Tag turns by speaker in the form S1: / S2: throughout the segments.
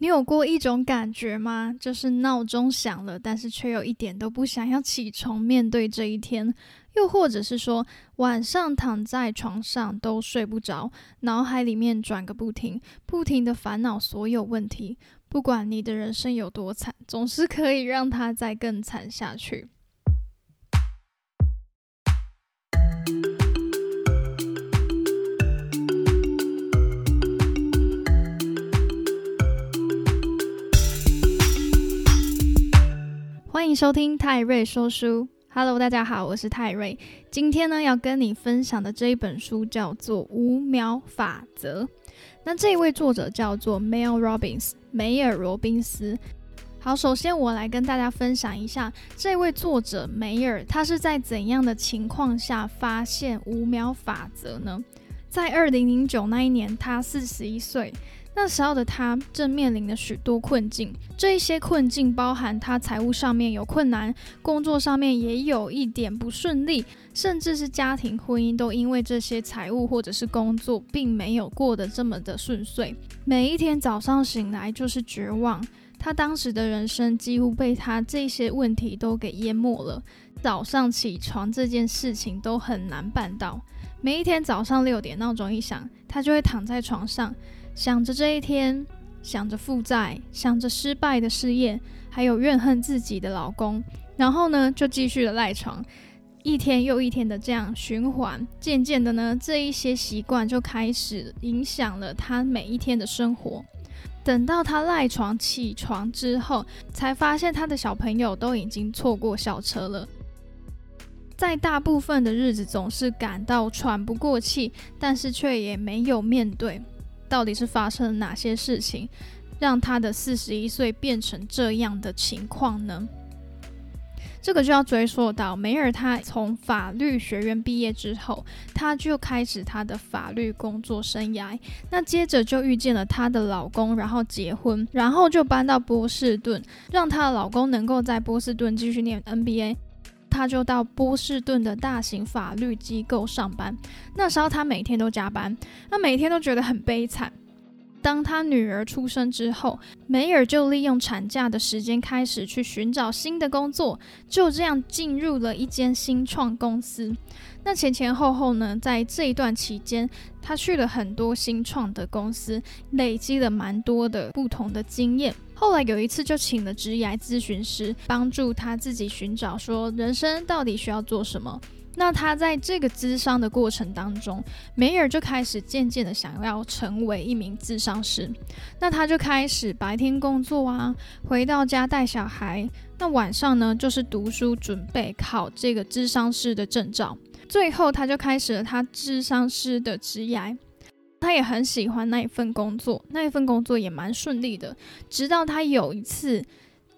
S1: 你有过一种感觉吗？就是闹钟响了，但是却又一点都不想要起床面对这一天，又或者是说晚上躺在床上都睡不着，脑海里面转个不停，不停的烦恼所有问题。不管你的人生有多惨，总是可以让它再更惨下去。欢迎收听泰瑞说书。Hello，大家好，我是泰瑞。今天呢，要跟你分享的这一本书叫做《五秒法则》。那这一位作者叫做 Mel Robbins，梅尔罗宾斯。好，首先我来跟大家分享一下这位作者梅尔，他是在怎样的情况下发现五秒法则呢？在二零零九那一年，他四十一岁。那时候的他正面临了许多困境，这一些困境包含他财务上面有困难，工作上面也有一点不顺利，甚至是家庭婚姻都因为这些财务或者是工作，并没有过得这么的顺遂。每一天早上醒来就是绝望，他当时的人生几乎被他这些问题都给淹没了。早上起床这件事情都很难办到，每一天早上六点闹钟一响，他就会躺在床上。想着这一天，想着负债，想着失败的事业，还有怨恨自己的老公，然后呢，就继续的赖床，一天又一天的这样循环。渐渐的呢，这一些习惯就开始影响了他每一天的生活。等到他赖床起床之后，才发现他的小朋友都已经错过校车了。在大部分的日子，总是感到喘不过气，但是却也没有面对。到底是发生了哪些事情，让他的四十一岁变成这样的情况呢？这个就要追溯到梅尔，他从法律学院毕业之后，他就开始他的法律工作生涯。那接着就遇见了她的老公，然后结婚，然后就搬到波士顿，让她的老公能够在波士顿继续念 NBA。他就到波士顿的大型法律机构上班。那时候他每天都加班，他每天都觉得很悲惨。当他女儿出生之后，梅尔就利用产假的时间开始去寻找新的工作，就这样进入了一间新创公司。那前前后后呢，在这一段期间，他去了很多新创的公司，累积了蛮多的不同的经验。后来有一次，就请了职业咨询师帮助他自己寻找，说人生到底需要做什么。那他在这个咨商的过程当中，梅尔就开始渐渐的想要成为一名咨商师。那他就开始白天工作啊，回到家带小孩，那晚上呢就是读书，准备考这个咨商师的证照。最后，他就开始了他咨商师的职业。他也很喜欢那一份工作，那一份工作也蛮顺利的。直到他有一次，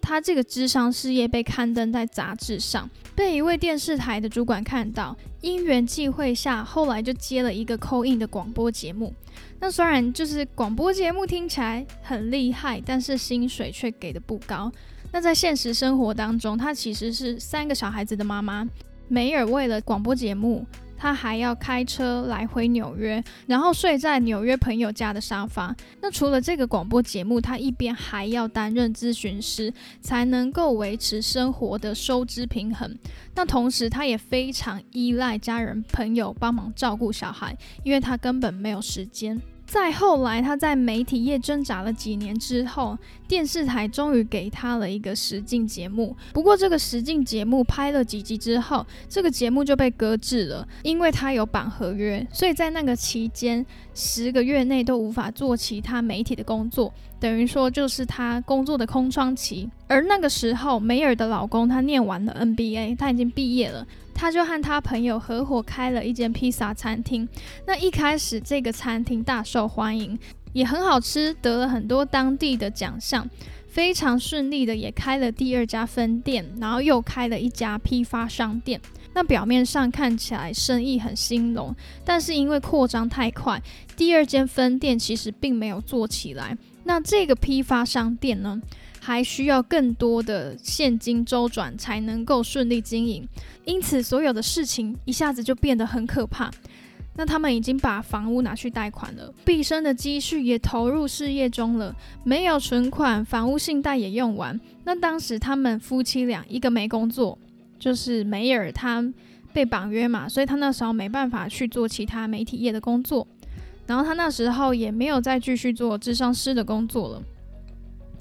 S1: 他这个智商事业被刊登在杂志上，被一位电视台的主管看到，因缘际会下，后来就接了一个 coin 的广播节目。那虽然就是广播节目听起来很厉害，但是薪水却给的不高。那在现实生活当中，她其实是三个小孩子的妈妈。梅尔为了广播节目。他还要开车来回纽约，然后睡在纽约朋友家的沙发。那除了这个广播节目，他一边还要担任咨询师，才能够维持生活的收支平衡。那同时，他也非常依赖家人朋友帮忙照顾小孩，因为他根本没有时间。再后来，他在媒体业挣扎了几年之后，电视台终于给他了一个实境节目。不过，这个实境节目拍了几集之后，这个节目就被搁置了，因为他有绑合约，所以在那个期间，十个月内都无法做其他媒体的工作，等于说就是他工作的空窗期。而那个时候，梅尔的老公他念完了 NBA，他已经毕业了。他就和他朋友合伙开了一间披萨餐厅。那一开始，这个餐厅大受欢迎，也很好吃，得了很多当地的奖项，非常顺利的也开了第二家分店，然后又开了一家批发商店。那表面上看起来生意很兴隆，但是因为扩张太快，第二间分店其实并没有做起来。那这个批发商店呢？还需要更多的现金周转才能够顺利经营，因此所有的事情一下子就变得很可怕。那他们已经把房屋拿去贷款了，毕生的积蓄也投入事业中了，没有存款，房屋信贷也用完。那当时他们夫妻俩一个没工作，就是梅尔他被绑约嘛，所以他那时候没办法去做其他媒体业的工作，然后他那时候也没有再继续做智商师的工作了。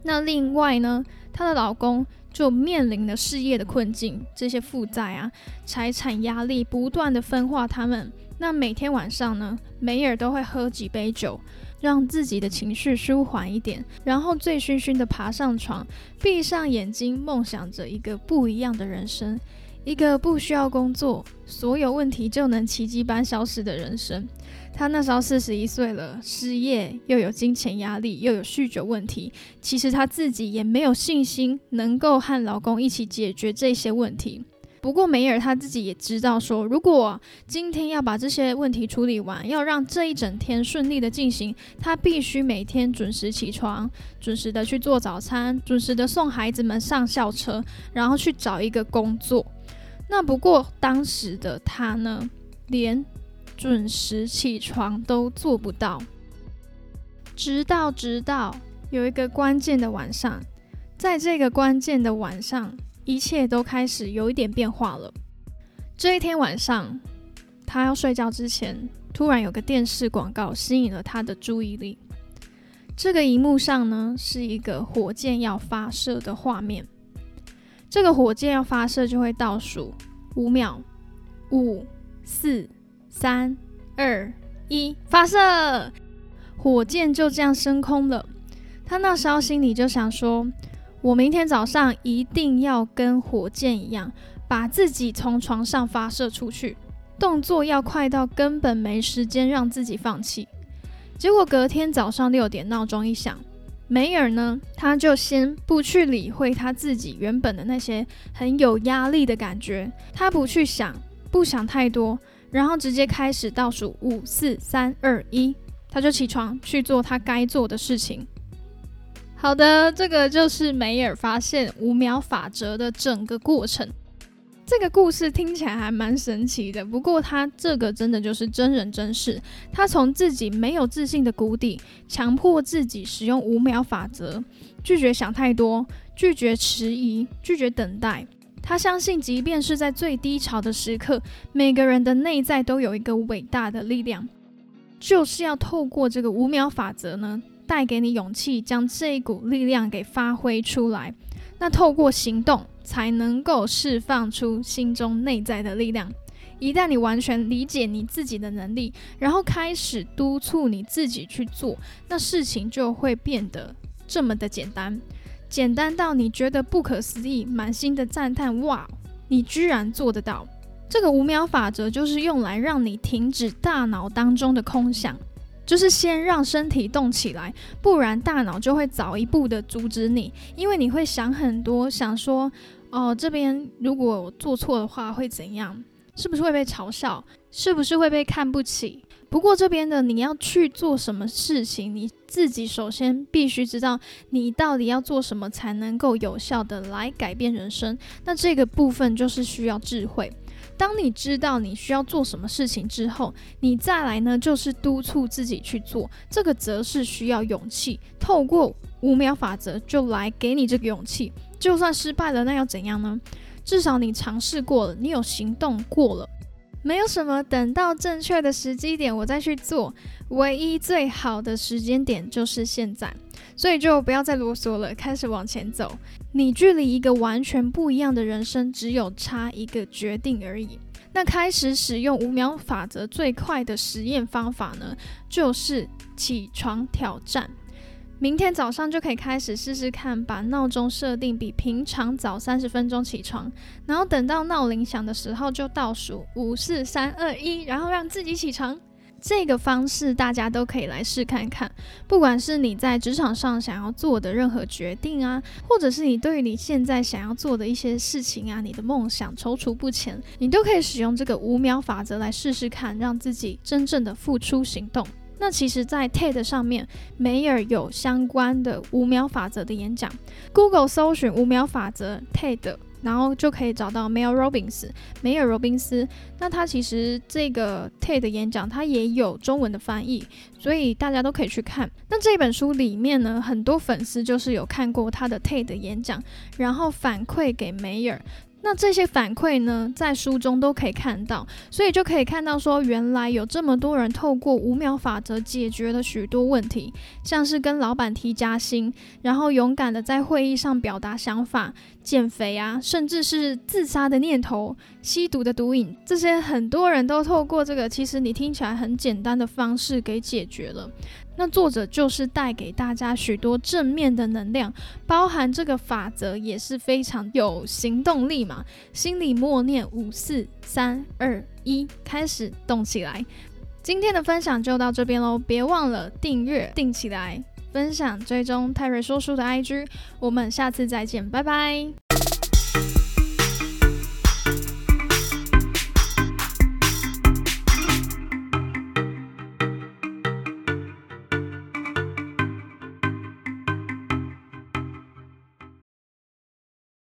S1: 那另外呢，她的老公就面临了事业的困境，这些负债啊、财产压力不断的分化他们。那每天晚上呢，梅尔都会喝几杯酒，让自己的情绪舒缓一点，然后醉醺醺的爬上床，闭上眼睛，梦想着一个不一样的人生，一个不需要工作，所有问题就能奇迹般消失的人生。她那时候四十一岁了，失业又有金钱压力，又有酗酒问题。其实她自己也没有信心能够和老公一起解决这些问题。不过梅尔他自己也知道，说如果今天要把这些问题处理完，要让这一整天顺利的进行，他必须每天准时起床，准时的去做早餐，准时的送孩子们上校车，然后去找一个工作。那不过当时的他呢，连。准时起床都做不到，直到直到有一个关键的晚上，在这个关键的晚上，一切都开始有一点变化了。这一天晚上，他要睡觉之前，突然有个电视广告吸引了他的注意力。这个荧幕上呢，是一个火箭要发射的画面。这个火箭要发射就会倒数五秒，五四。三二一，发射！火箭就这样升空了。他那时候心里就想说：“我明天早上一定要跟火箭一样，把自己从床上发射出去，动作要快到根本没时间让自己放弃。”结果隔天早上六点，闹钟一响，梅尔呢，他就先不去理会他自己原本的那些很有压力的感觉，他不去想，不想太多。然后直接开始倒数五四三二一，他就起床去做他该做的事情。好的，这个就是梅尔发现五秒法则的整个过程。这个故事听起来还蛮神奇的，不过他这个真的就是真人真事。他从自己没有自信的谷底，强迫自己使用五秒法则，拒绝想太多，拒绝迟疑，拒绝等待。他相信，即便是在最低潮的时刻，每个人的内在都有一个伟大的力量，就是要透过这个五秒法则呢，带给你勇气，将这一股力量给发挥出来。那透过行动，才能够释放出心中内在的力量。一旦你完全理解你自己的能力，然后开始督促你自己去做，那事情就会变得这么的简单。简单到你觉得不可思议，满心的赞叹，哇，你居然做得到！这个五秒法则就是用来让你停止大脑当中的空想，就是先让身体动起来，不然大脑就会早一步的阻止你，因为你会想很多，想说，哦，这边如果做错的话会怎样？是不是会被嘲笑？是不是会被看不起？不过这边的你要去做什么事情，你自己首先必须知道你到底要做什么才能够有效的来改变人生。那这个部分就是需要智慧。当你知道你需要做什么事情之后，你再来呢就是督促自己去做，这个则是需要勇气。透过五秒法则就来给你这个勇气。就算失败了，那要怎样呢？至少你尝试过了，你有行动过了。没有什么等到正确的时机点我再去做，唯一最好的时间点就是现在，所以就不要再啰嗦了，开始往前走。你距离一个完全不一样的人生只有差一个决定而已。那开始使用五秒法则最快的实验方法呢，就是起床挑战。明天早上就可以开始试试看，把闹钟设定比平常早三十分钟起床，然后等到闹铃响的时候就倒数五四三二一，然后让自己起床。这个方式大家都可以来试看看。不管是你在职场上想要做的任何决定啊，或者是你对于你现在想要做的一些事情啊，你的梦想踌躇不前，你都可以使用这个五秒法则来试试看，让自己真正的付出行动。那其实，在 TED 上面，梅尔有相关的五秒法则的演讲。Google 搜寻五秒法则 TED 然后就可以找到 Mel Robbins 梅尔罗宾斯。那他其实这个 TED 演讲，他也有中文的翻译，所以大家都可以去看。那这本书里面呢，很多粉丝就是有看过他的 TED 演讲，然后反馈给梅尔。那这些反馈呢，在书中都可以看到，所以就可以看到说，原来有这么多人透过五秒法则解决了许多问题，像是跟老板提加薪，然后勇敢的在会议上表达想法。减肥啊，甚至是自杀的念头、吸毒的毒瘾，这些很多人都透过这个，其实你听起来很简单的方式给解决了。那作者就是带给大家许多正面的能量，包含这个法则也是非常有行动力嘛。心里默念五四三二一，开始动起来。今天的分享就到这边喽，别忘了订阅，定起来。分享追踪泰瑞说书的 IG，我们下次再见，拜拜。